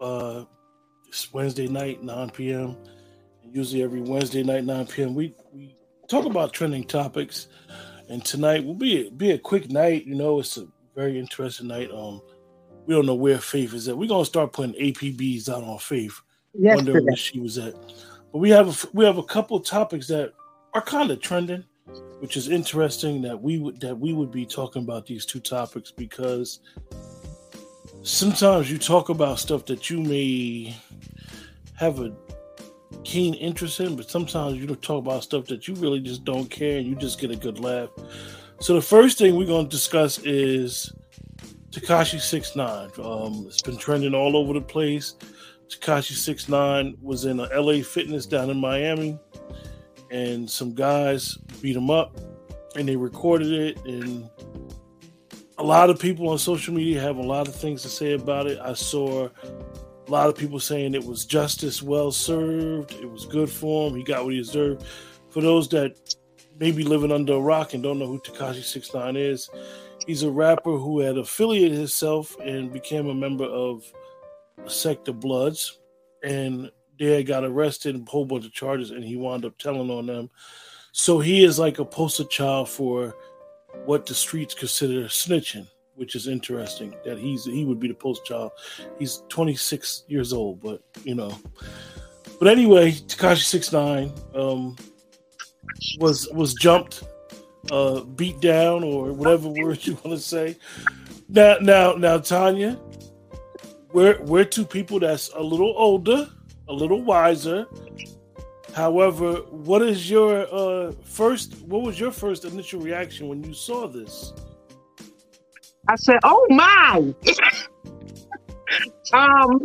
Uh, it's Wednesday night, 9 p.m. Usually every Wednesday night, 9 p.m. We we talk about trending topics, and tonight will be be a quick night. You know, it's a very interesting night. Um, we don't know where Faith is at. We're gonna start putting APBs out on Faith. Wondering where she was at. But we have a, we have a couple topics that are kind of trending, which is interesting that we would that we would be talking about these two topics because sometimes you talk about stuff that you may have a keen interest in, but sometimes you don't talk about stuff that you really just don't care and you just get a good laugh. So the first thing we're going to discuss is Tekashi Six Nine. Um, it's been trending all over the place. Tekashi Six Nine was in a LA Fitness down in Miami, and some guys beat him up, and they recorded it. And a lot of people on social media have a lot of things to say about it. I saw a lot of people saying it was justice well served. It was good for him. He got what he deserved. For those that may be living under a rock and don't know who Tekashi Six Nine is, he's a rapper who had affiliated himself and became a member of a sect of Bloods, and they got arrested and a whole bunch of charges, and he wound up telling on them. So he is like a poster child for what the streets consider snitching, which is interesting. That he's he would be the post child. He's 26 years old, but you know. But anyway, Tekashi Six Nine um, was was jumped, uh, beat down, or whatever word you want to say. Now, now, now, Tanya, we're we're two people that's a little older, a little wiser. However, what is your uh, first? What was your first initial reaction when you saw this? I said, "Oh my!" um,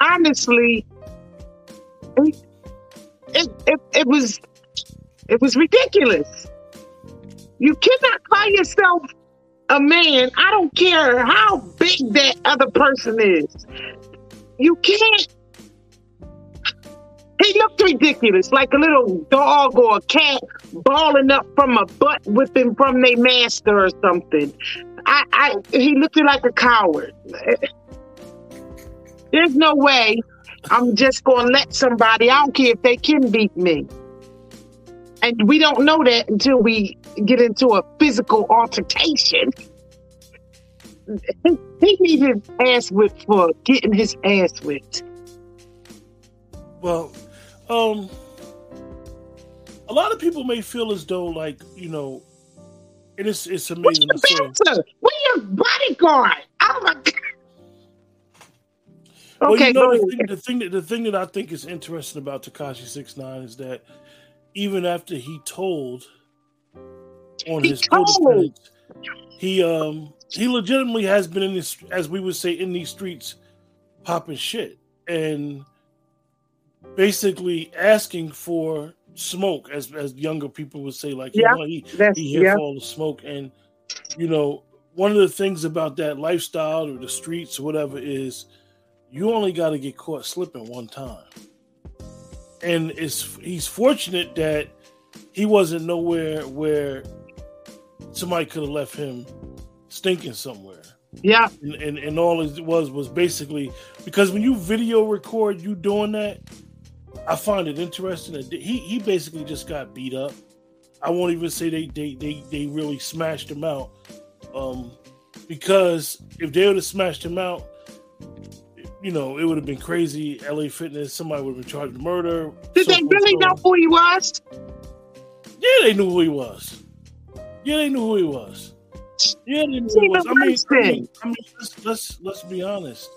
honestly, it, it, it it was it was ridiculous. You cannot call yourself a man, I don't care how big that other person is. You can't. He looked ridiculous, like a little dog or a cat balling up from a butt whipping from their master or something. I, I, he looked like a coward. There's no way I'm just going to let somebody. I don't care if they can beat me. And we don't know that until we get into a physical altercation. He needs his ass whipped for getting his ass whipped. Well, um, a lot of people may feel as though, like you know, it is it's amazing. What's your bouncer? What your bodyguard? Oh my god. Well, okay, you know, the thing, the thing, that the thing that I think is interesting about Tekashi Six Nine is that even after he told on he his told. he um he legitimately has been in this, as we would say, in these streets, popping shit and basically asking for smoke, as as younger people would say, like yeah, you know, he he here yeah. for all the smoke, and you know, one of the things about that lifestyle or the streets or whatever is you only got to get caught slipping one time and it's he's fortunate that he wasn't nowhere where somebody could have left him stinking somewhere. Yeah, and, and, and all it was was basically because when you video record you doing that, I find it interesting that he he basically just got beat up. I won't even say they they they, they really smashed him out, um, because if they would have smashed him out, you know, it would have been crazy. LA Fitness, somebody would have been charged with murder. Did so they really know who he was? Yeah, they knew who he was. Yeah, they knew who he was. Yeah, they knew who he was. I mean, I mean, I mean let's, let's let's be honest.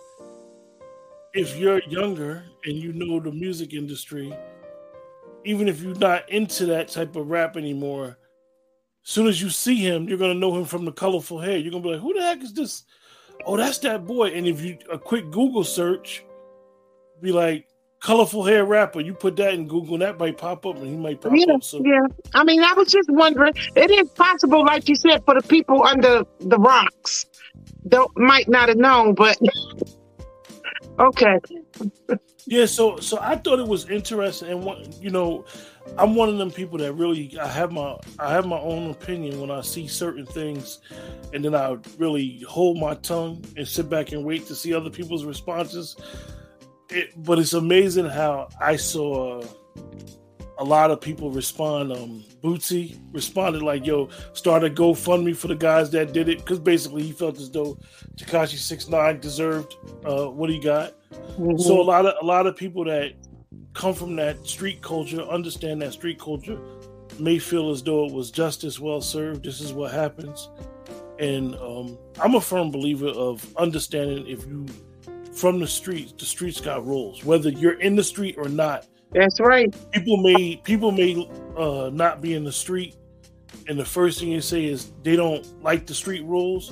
If you're younger and you know the music industry, even if you're not into that type of rap anymore, as soon as you see him, you're gonna know him from the colorful hair. You're gonna be like, "Who the heck is this?" oh, that's that boy. And if you a quick Google search, be like colorful hair rapper, you put that in Google, and that might pop up, and he might pop yeah, up. So. Yeah, I mean, I was just wondering. It is possible, like you said, for the people under the rocks, don't might not have known, but okay. Yeah, so so I thought it was interesting, and you know, I'm one of them people that really I have my I have my own opinion when I see certain things, and then I really hold my tongue and sit back and wait to see other people's responses. It, but it's amazing how I saw a lot of people respond. Um, Boosie responded like, "Yo, start a GoFundMe for the guys that did it," because basically he felt as though Tekashi Six Nine deserved uh, what he got. Mm-hmm. So a lot of a lot of people that come from that street culture, understand that street culture, may feel as though it was justice well served. This is what happens, and um, I'm a firm believer of understanding if you from the streets, the streets got rules, whether you're in the street or not that's right. People may people may uh, not be in the street, and the first thing you say is they don't like the street rules.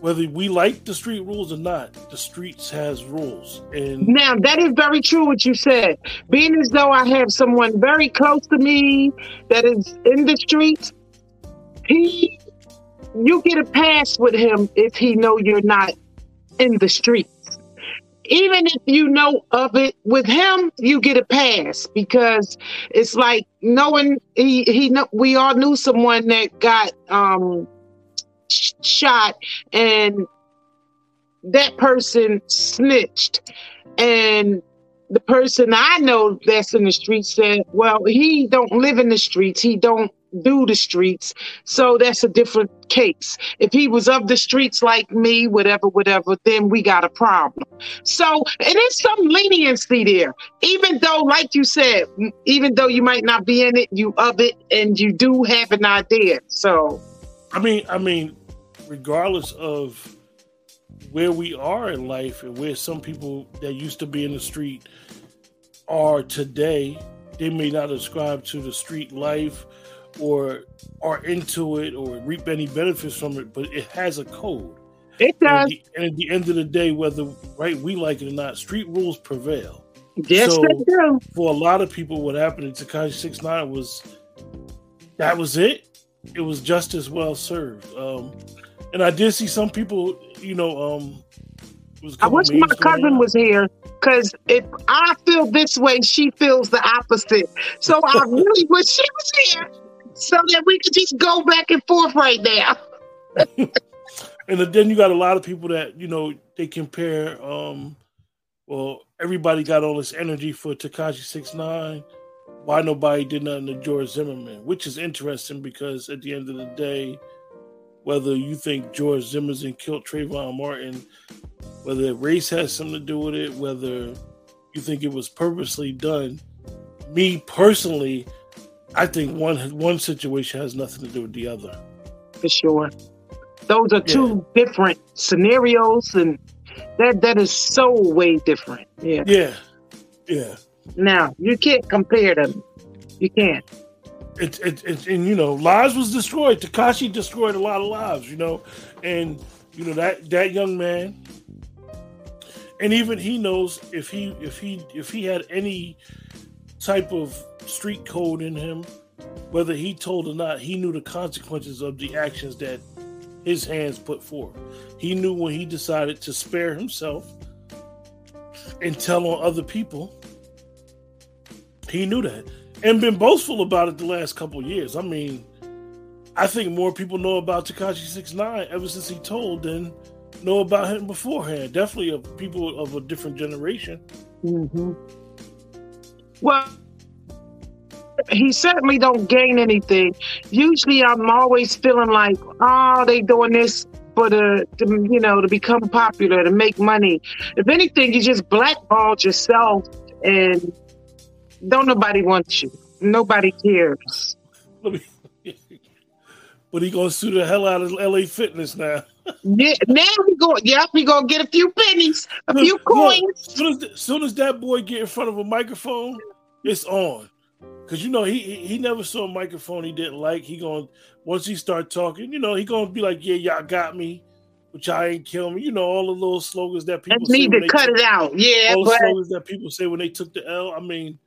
Whether we like the street rules or not, the streets has rules. And now that is very true what you said. Being as though I have someone very close to me that is in the streets, he you get a pass with him if he know you're not in the street even if you know of it with him, you get a pass because it's like knowing he he know we all knew someone that got um shot and that person snitched and the person I know that's in the streets said, well, he don't live in the streets. He don't do the streets. So that's a different case. If he was of the streets like me, whatever, whatever, then we got a problem. So it is some leniency there. Even though, like you said, even though you might not be in it, you of it and you do have an idea. So I mean, I mean, regardless of where we are in life and where some people that used to be in the street are today, they may not ascribe to the street life or are into it or reap any benefits from it, but it has a code. It does. And at, the, and at the end of the day, whether right we like it or not, street rules prevail. Yes, so they do. For a lot of people, what happened to Tekashi Six Nine was that was it. It was just as well served. Um, and I did see some people, you know, um, I wish my cousin was here because if I feel this way, she feels the opposite. So I really wish she was here so that we could just go back and forth right now. and then you got a lot of people that you know they compare. um Well, everybody got all this energy for Tekashi Six Nine. Why nobody did nothing to George Zimmerman? Which is interesting because at the end of the day, whether you think George Zimmerman killed Trayvon Martin, whether race has something to do with it, whether you think it was purposely done. Me personally, I think one one situation has nothing to do with the other. For sure, those are two yeah. different scenarios, and that that is so way different. Yeah. Yeah. Yeah. Now you can't compare them. You can't. It's it's it, and you know lives was destroyed. Tekashi destroyed a lot of lives. You know, and you know that that young man, and even he knows if he if he if he had any type of street code in him, whether he told or not, he knew the consequences of the actions that his hands put forth. He knew when he decided to spare himself and tell on other people. He knew that and been boastful about it the last couple years. I mean, I think more people know about Tekashi Six Nine ever since he told than know about him beforehand. Definitely of people of a different generation. Mm-hmm. Well, he certainly don't gain anything. Usually, I'm always feeling like, oh, they doing this for the, to, you know, to become popular, to make money. If anything, you just blackballed yourself, and don't nobody want you. Nobody cares. but he gonna sue the hell out of LA Fitness now. yeah, now we go. Yep, we gonna get a few pennies, a few coins. Look, soon, as, soon as that boy get in front of a microphone, it's on. Cause you know he he never saw a microphone he didn't like. He going once he start talking, you know he gonna be like, yeah, y'all got me, but y'all ain't kill me. You know all the little slogans that people need to cut took, it out. Yeah, all the slogans that people say when they took the L. I mean,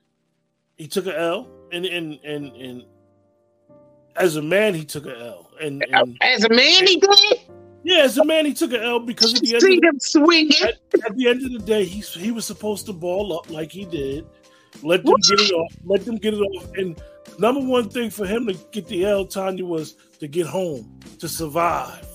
he took an L, and and and and as a man he took an L, and, and as a man he did. Yeah, as a man, he took an L because at the end, of the, at, at the end of the day, he he was supposed to ball up like he did. Let them get it off. Let them get it off. And number one thing for him to get the L, Tanya, was to get home to survive.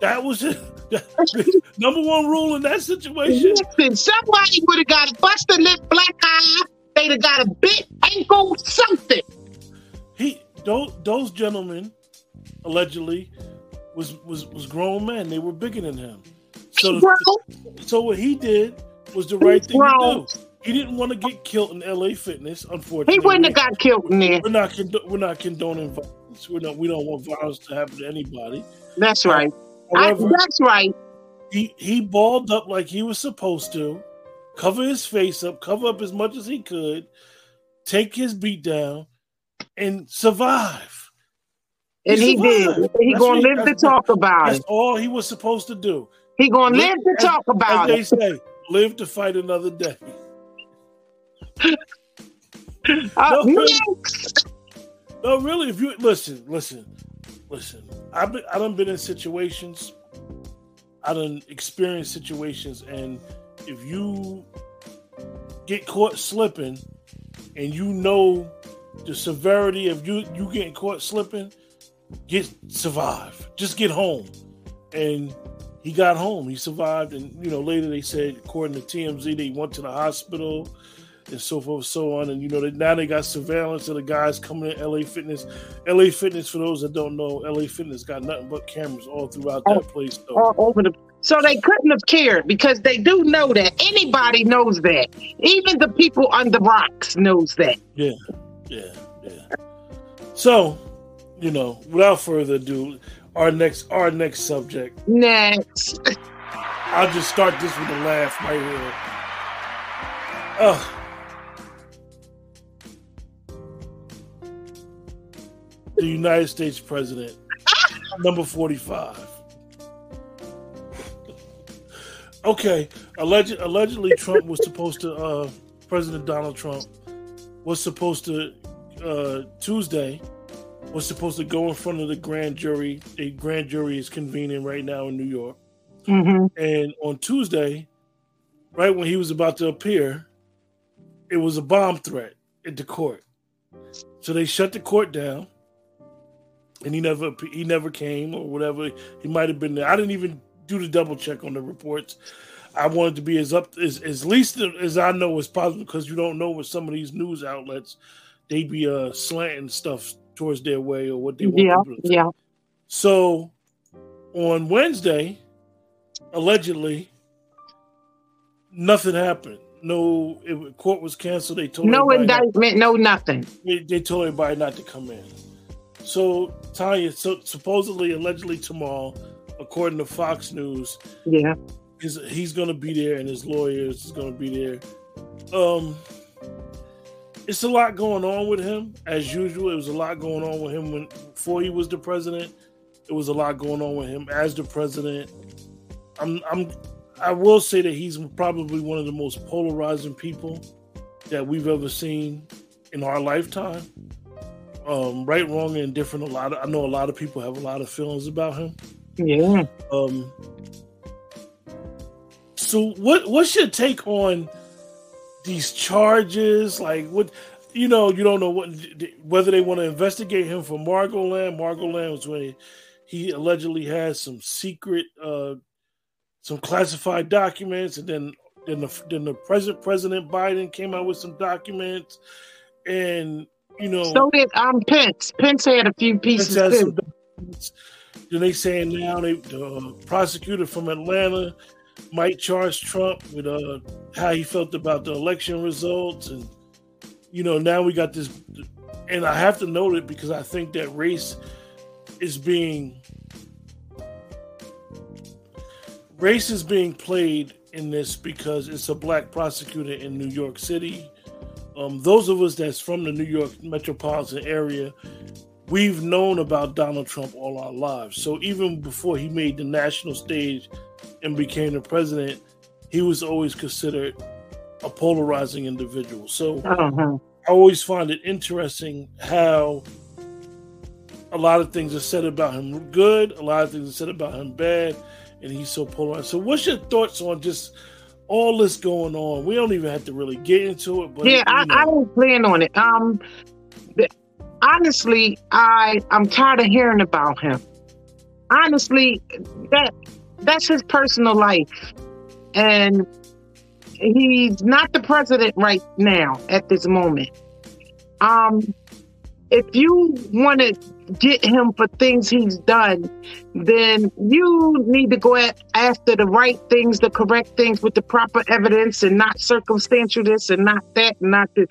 That was it. number one rule in that situation. Listen, somebody would have got a busted lip, black eye. They'd have got a bit ankle, something. He those those gentlemen allegedly was was was grown men. They were bigger than him. So so what he did was the right thing to do. He didn't want to get killed in LA Fitness. Unfortunately, he wouldn't have got killed in there. We're not condo- we're not condoning violence. We're not we don't want violence to happen to anybody. That's right. I, However, that's right. he he balled up like he was supposed to, cover his face up, cover up as much as he could, take his beat down, and survive. And he did. survived. He That's gonna live to talk about That's it. That's all he was supposed to do. He gonna Live- live to talk about As it. they say, live to fight another day. No, really. No, really. If you listen, listen, listen. I've been, I done been in situations. I done experienced situations, and if you get caught slipping, and you know the severity of you you getting caught slipping, get survive. Just get home, and he got home. He survived, and you know later they said, according to TMZ, they went to the hospital and so forth so on. And you know, they, now they got surveillance of the guys coming in LA Fitness. LA Fitness, for those that don't know, LA Fitness got nothing but cameras all throughout that place. So, all over the so they couldn't have cared because they do know that anybody knows that even the people on the rocks knows that Yeah, yeah, yeah. So, you know, without further ado, our next our next subject. next I'll just start this with a laugh right here. Ugh. The United States President, number 45. Okay, alleged, allegedly, Trump was supposed to, uh, President Donald Trump was supposed to, uh, Tuesday, was supposed to go in front of the grand jury. A grand jury is convening right now in New York. hmm And on Tuesday, right when he was about to appear, it was a bomb threat at the court. So they shut the court down, and he never he never came or whatever. He might have been there. I didn't even do the double check on the reports. I wanted to be as up as, as least as I know as possible because you don't know with some of these news outlets they be uh slanting stuff towards their way or what they want yeah people to yeah So on Wednesday, allegedly, nothing happened. No, it, court was canceled. They told no everybody not- indictment no nothing they, they told everybody not to come in. So Tanya, so supposedly, allegedly tomorrow, according to Fox News, yeah is he's going to be there and his lawyers is going to be there. Um, it's a lot going on with him as usual. It was a lot going on with him when before he was the president. It was a lot going on with him as the president. I'm I'm I will say that he's probably one of the most polarizing people that we've ever seen in our lifetime. Um, right, wrong, and different. A lot. Of, I know a lot of people have a lot of feelings about him. yeah Um, so what what's your take on these charges? Like what you know, you don't know what whether they want to investigate him for Mar-a-Lago. Margot Land was when he, he allegedly has some secret uh some classified documents and then then the then the president President Biden came out with some documents and you know so did um Pence Pence had a few pieces too. Then they saying now they the uh, prosecutor from Atlanta might charge Trump with uh how he felt about the election results, and you know now we got this, and I have to note it because I think that race is being race is being played in this because it's a black prosecutor in New York City. Um, those of us that's from the New York metropolitan area, we've known about Donald Trump all our lives. So even before he made the national stage and became the president, he was always considered a polarizing individual. So uh-huh. I always find it interesting how a lot of things are said about him good, a lot of things are said about him bad, and he's so polarized. So, what's your thoughts on just all this going on? We don't even have to really get into it, but yeah, I, I, don't plan on it. Um, honestly, I I'm tired of hearing about him. Honestly, that that's his personal life, and he's not the president right now at this moment. Um, if you want to get him for things he's done, then you need to go after the right things, the correct things with the proper evidence and not circumstantial this and not that and not this.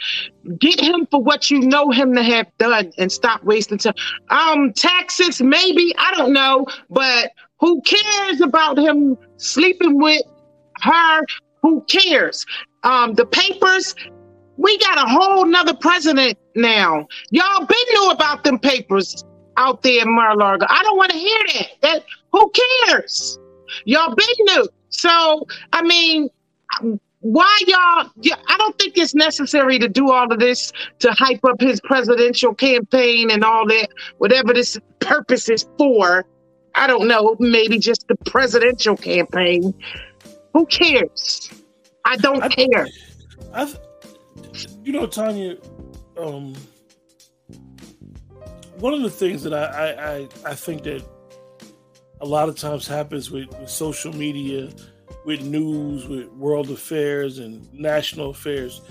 Get him for what you know him to have done and stop wasting time. Um, taxes, maybe, I don't know, but who cares about him sleeping with her? Who cares? Um, the papers, we got a whole nother president now. Y'all been knew about them papers out there in Mar-a-Lago. I don't want to hear that. That who cares? Y'all been new. So I mean, why y'all? I don't think it's necessary to do all of this to hype up his presidential campaign and all that. Whatever this purpose is for, I don't know. Maybe just the presidential campaign. Who cares? I don't I, care. I, you know, Tanya, um, one of the things that I, I, I, think that a lot of times happens with, with social media, with news, with world affairs and national affairs,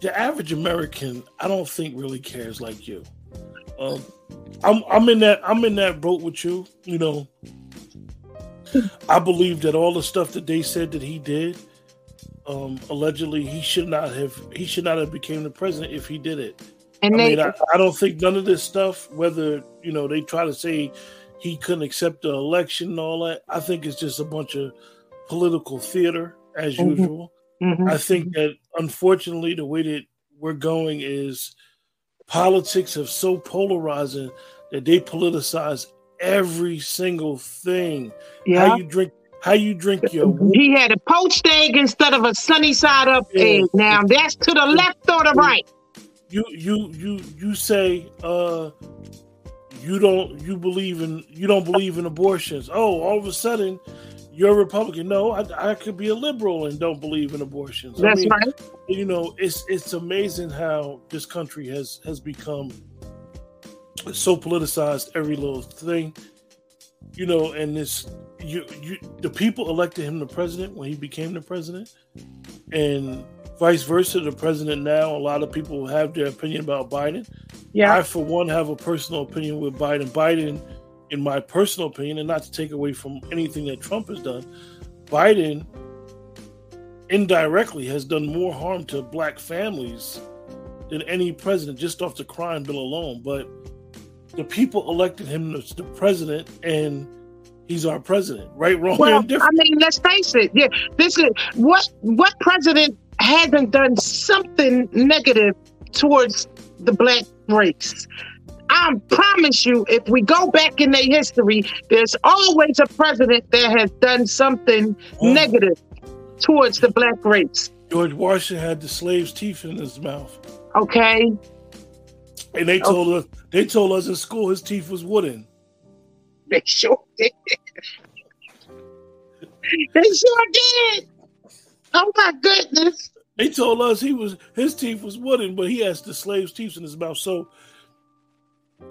the average American, I don't think really cares like you. Um, I'm I'm in that I'm in that boat with you. You know, I believe that all the stuff that they said that he did, um, allegedly, he should not have he should not have became the president if he did it. And I they, mean, I, I don't think none of this stuff, whether you know they try to say he couldn't accept the election and all that, I think it's just a bunch of political theater as mm-hmm. usual. Mm-hmm. I think that unfortunately, the way that we're going is politics have so polarizing that they politicize every single thing. Yeah. How you drink how you drink your He had a poached egg instead of a sunny side up yeah. egg. Now that's to the left or the right. You you you you say uh you don't you believe in you don't believe in abortions. Oh, all of a sudden you're a Republican. No, I, I could be a liberal and don't believe in abortions. That's I mean, right. You know, it's it's amazing how this country has has become so politicized. Every little thing, you know, and this you you the people elected him the president when he became the president, and vice versa. The president now, a lot of people have their opinion about Biden. Yeah, I for one have a personal opinion with Biden. Biden in my personal opinion, and not to take away from anything that Trump has done, Biden indirectly has done more harm to black families than any president just off the crime bill alone. But the people elected him as the president, and he's our president. Right, wrong, well, I mean, let's face it. Yeah, this is what what president hasn't done something negative towards the black race. I promise you, if we go back in their history, there's always a president that has done something oh. negative towards the black race. George Washington had the slave's teeth in his mouth. Okay. And they told okay. us they told us in school his teeth was wooden. They sure did. they sure did. Oh my goodness. They told us he was his teeth was wooden, but he has the slave's teeth in his mouth. So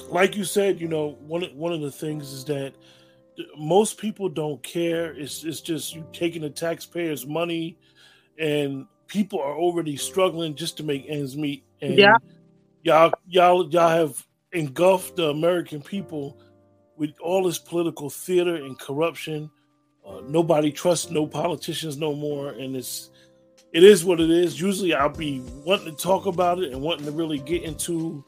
like you said, you know, one one of the things is that most people don't care. It's it's just you taking the taxpayers' money, and people are already struggling just to make ends meet. And yeah, y'all y'all y'all have engulfed the American people with all this political theater and corruption. Uh, nobody trusts no politicians no more, and it's it is what it is. Usually, I'll be wanting to talk about it and wanting to really get into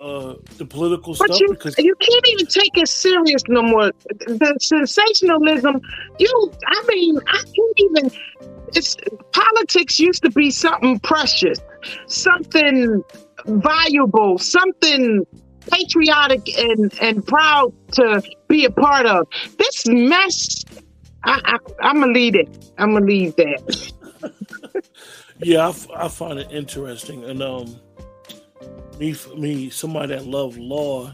uh, the political but stuff you, because you can't even take it serious no more. The sensationalism, you, I mean, I can't even. It's politics used to be something precious, something valuable, something patriotic and and proud to be a part of. This mess, I, I, am gonna leave it. I'm gonna leave that. yeah, I, I find it interesting, and um me me somebody that love law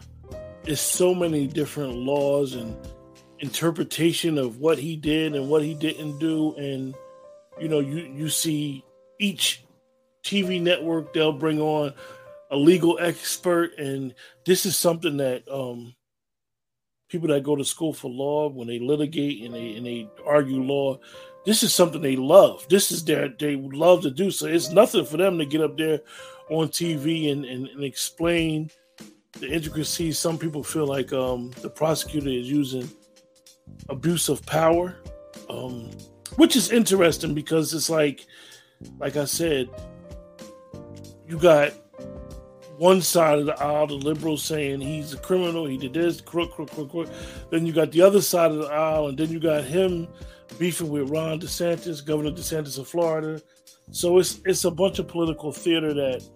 it's so many different laws and interpretation of what he did and what he didn't do and you know you you see each TV network they'll bring on a legal expert and this is something that um people that go to school for law when they litigate and they and they argue law this is something they love. This is their they love to do. So it's nothing for them to get up there on tv and, and, and explain the intricacies some people feel like um, the prosecutor is using abuse of power um, which is interesting because it's like like i said you got one side of the aisle, the liberals saying he's a criminal, he did this, crook, crook, crook, crook. Then you got the other side of the aisle, and then you got him beefing with Ron DeSantis, Governor DeSantis of Florida. So it's it's a bunch of political theater that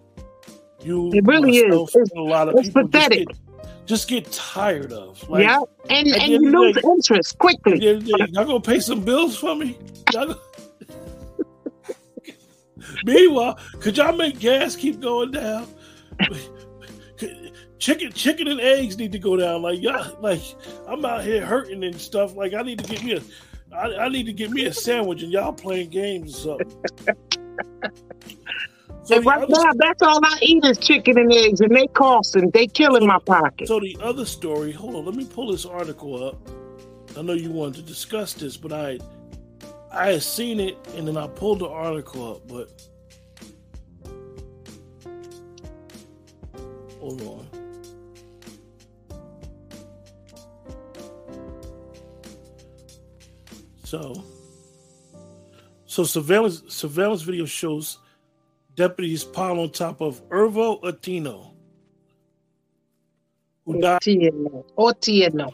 you it really is. It's, a lot of it's people pathetic. Just get, just get tired of. Like, yeah, and, and you lose day, interest quickly. Day, y'all gonna pay some bills for me? Meanwhile, could y'all make gas keep going down? Chicken chicken and eggs need to go down. Like yeah, like I'm out here hurting and stuff. Like I need to get me a I, I need to get me a sandwich and y'all playing games or something. so right other, now, that's all I eat is chicken and eggs, and they costing, they killing so, my pocket. So the other story, hold on, let me pull this article up. I know you wanted to discuss this, but I I had seen it and then I pulled the article up, but Hold on. So, so surveillance surveillance video shows deputies pile on top of Irvo Otieno, who died. Otieno.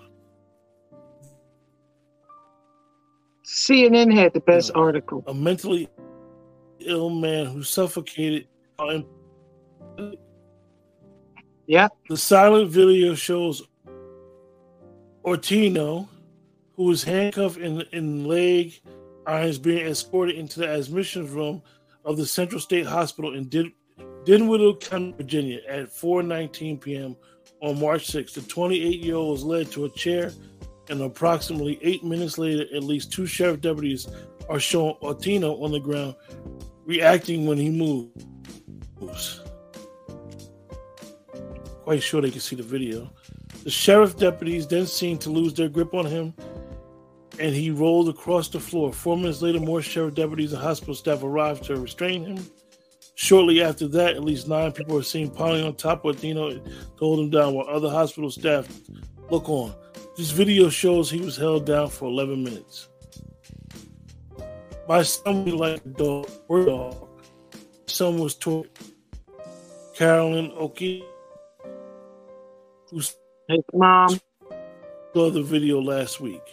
CNN had the best article. A mentally ill man who suffocated yeah. The silent video shows Otieno, who is handcuffed in, in leg uh, irons, being escorted into the admissions room of the Central State Hospital in Din- Dinwiddie County, Virginia, at 4:19 p.m. on March 6. The 28-year-old was led to a chair, and approximately eight minutes later, at least two sheriff deputies are showing Otieno on the ground, reacting when he moves quite sure they can see the video. The sheriff deputies then seemed to lose their grip on him, and he rolled across the floor. Four minutes later, more sheriff deputies and hospital staff arrived to restrain him. Shortly after that, at least nine people were seen piling on top of Dino to hold him down, while other hospital staff look on. This video shows he was held down for 11 minutes. My son was like a dog, dog. Son was tortured. Caroline Ouko who's hey, mom saw the video last week.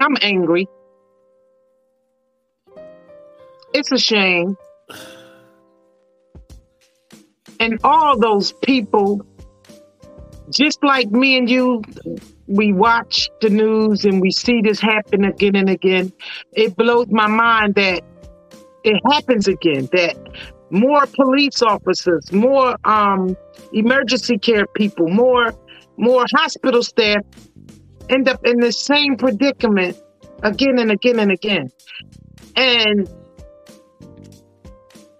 I'm angry. It's a shame. And all those people, just like me and you, we watch the news and we see this happen again and again, it blows my mind that it happens again, that more police officers, more um, emergency care people, more more hospital staff end up in the same predicament again and again and again. And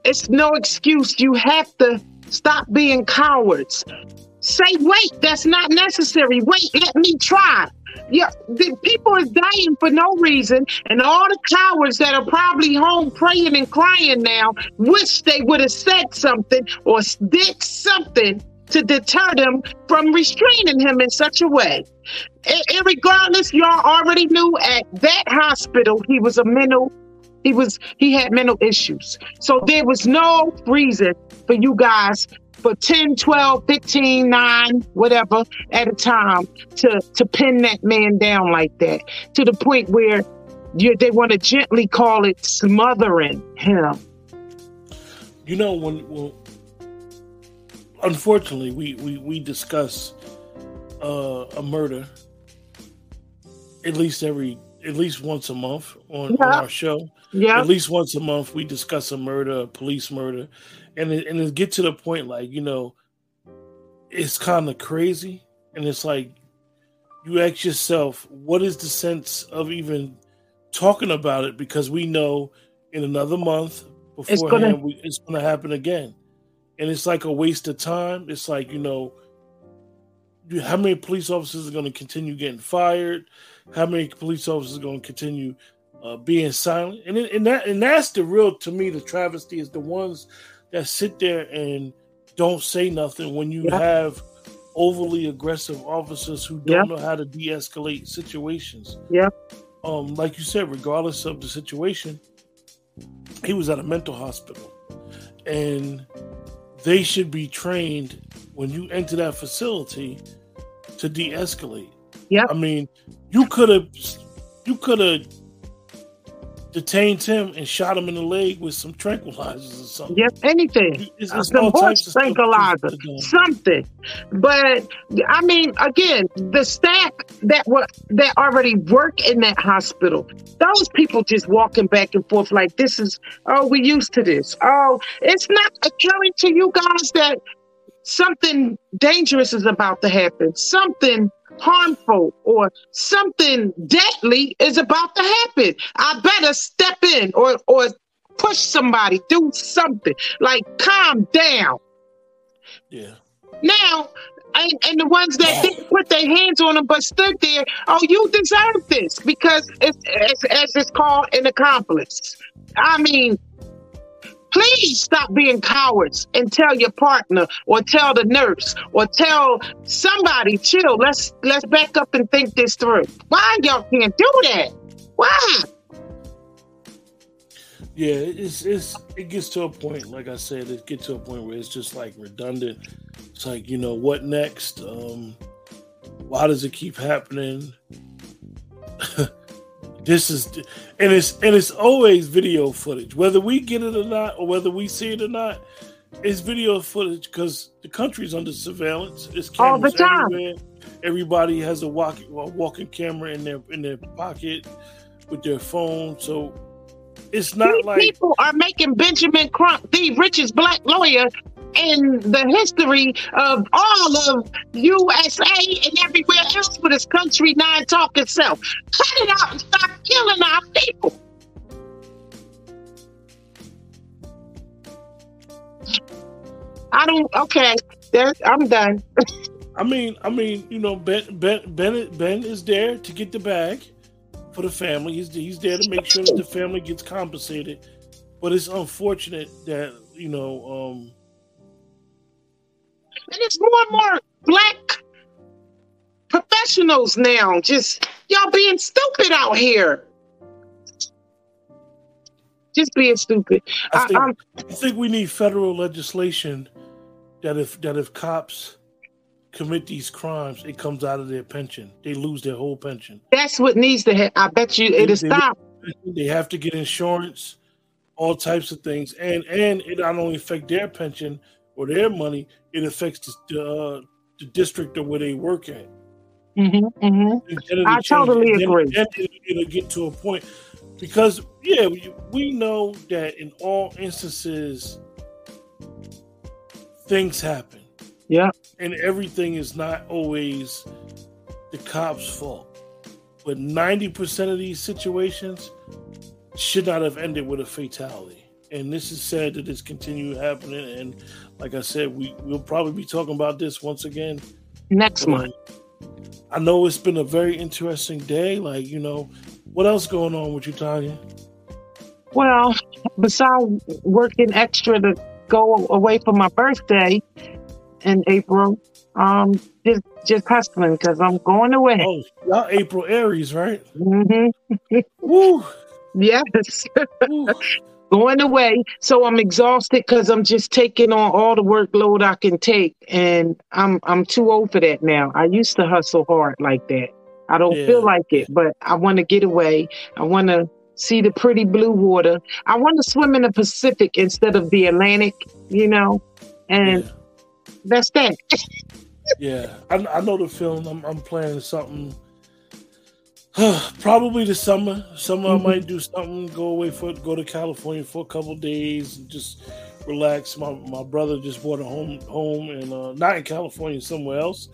it's no excuse. You have to stop being cowards. Say, wait, that's not necessary. Wait, let me try. Yeah, the people are dying for no reason, and all the cowards that are probably home praying and crying now wish they would have said something or did something to deter them from restraining him in such a way. And, regardless, y'all already knew at that hospital he was a mental he was he had mental issues. So there was no reason for you guys for 10, 12, 15, 9, whatever at a time to, to pin that man down like that to the point where you, they want to gently call it smothering him. You know, when, when unfortunately, we, we, we discuss uh, a murder at least every at least once a month on, on our show. Yeah. At least once a month, we discuss a murder, a police murder, and it, and it get to the point like you know, it's kind of crazy, and it's like you ask yourself, what is the sense of even talking about it? Because we know in another month It's beforehand, gonna- we, it's going to happen again, and it's like a waste of time. It's like you know, how many police officers are going to continue getting fired? How many police officers are going to continue uh, being silent? And and that and that's the real to me the travesty is the ones that sit there and don't say nothing when you Yeah. have overly aggressive officers who don't know how to de-escalate situations. Yeah. Um, like you said, regardless of the situation, he was at a mental hospital, and they should be trained when you enter that facility to de-escalate. Yeah. I mean, you could have you could have detained him and shot him in the leg with some tranquilizers or something. Yeah. Anything. It's, Uh, it's some horse types of stuff tranquilizer, something. But I mean, again, the staff that were that already work in that hospital, those people just walking back and forth like this is oh, we used to this. Oh, it's not occurring to you guys that something dangerous is about to happen, something harmful or something deadly is about to happen. I better step in or or push somebody, do something. Like calm down. Yeah. Now, and, and the ones that didn't put their hands on them but stood there, oh, you deserve this because it's as, as it's called an accomplice. I mean, please stop being cowards and tell your partner or tell the nurse or tell somebody, chill. Let's let's back up and think this through. Why y'all can't do that? Why? Yeah, it's it's it gets to a point, like I said, it gets to a point where it's just like redundant. It's like, you know, what next? Um why does it keep happening? This is and it's and it's always video footage. Whether we get it or not, or whether we see it or not, it's video footage because the country's under surveillance. It's All the cameras time. everywhere. Everybody has a walking walking camera in their in their pocket with their phone. So it's not These like people are making Benjamin Crump the richest black lawyer in the history of all of USA and everywhere else for this country nine talking self. Cut it out and stop killing our people. I don't. Okay, I'm done. I mean, I mean, you know, Ben Ben Ben Ben is there to get the bag for the family. He's he's there to make sure that the family gets compensated. But it's unfortunate that you know, um, It's more and more black professionals now. Just y'all being stupid out here. Just being stupid. I I, think I'm, I think we need federal legislation that if that if cops commit these crimes, it comes out of their pension. They lose their whole pension. that's what needs to happen. I bet you it'll They- stop. They have to get insurance, all types of things, and and it not only affect their pension or their money, it affects the uh, the district or where they work at. hmm hmm And then it'll I change. totally And then- agree. Then it'll, it'll get to a point because yeah, we, we know that in all instances things happen. Yeah. and everything is not always the cops' fault. But ninety percent of these situations should not have ended with a fatality. And this is sad that this continue happening. And like I said, we will probably be talking about this once again Next um, month. I know it's been a very interesting day. Like, you know, what else going on with you, Tanya? Well, besides working extra to go away for my birthday in April, um, just just hustling because I'm going away. Oh, y'all April Aries, right? Mm-hmm. Woo! Yes, woo. Going away. So I'm exhausted because I'm just taking on all the workload I can take, and I'm I'm too old for that now. I used to hustle hard like that. I don't Yeah. feel like it, but I want to get away. I want to see the pretty blue water. I want to swim in the Pacific instead of the Atlantic, you know, and Yeah. that's that. Yeah, I, I know the film. I'm, I'm planning something. Probably the summer. Summer Mhm. I might do something. Go away for go to California for a couple days and just relax. My my brother just bought a home home and uh, not in California, somewhere else.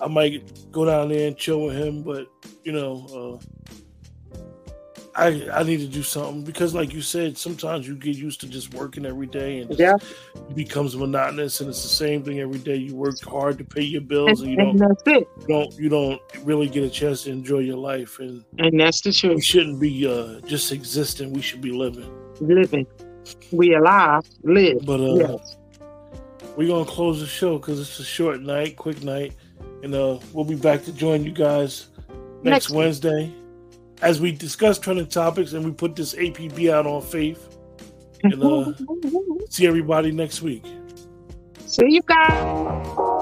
I might go down there and chill with him, but you know, uh, I I need to do something because, like you said, sometimes you get used to just working every day and Yeah. it becomes monotonous, and it's the same thing every day. You work hard to pay your bills, and you don't and that's it. you don't you don't really get a chance to enjoy your life and And that's the truth. we shouldn't be uh just existing we should be living Living. We alive. Live. but uh Yes. we're gonna close the show because it's a short night quick night and uh we'll be back to join you guys next, Next week. As we discuss trending topics and we put this apb out on faith and uh see everybody next week See you guys.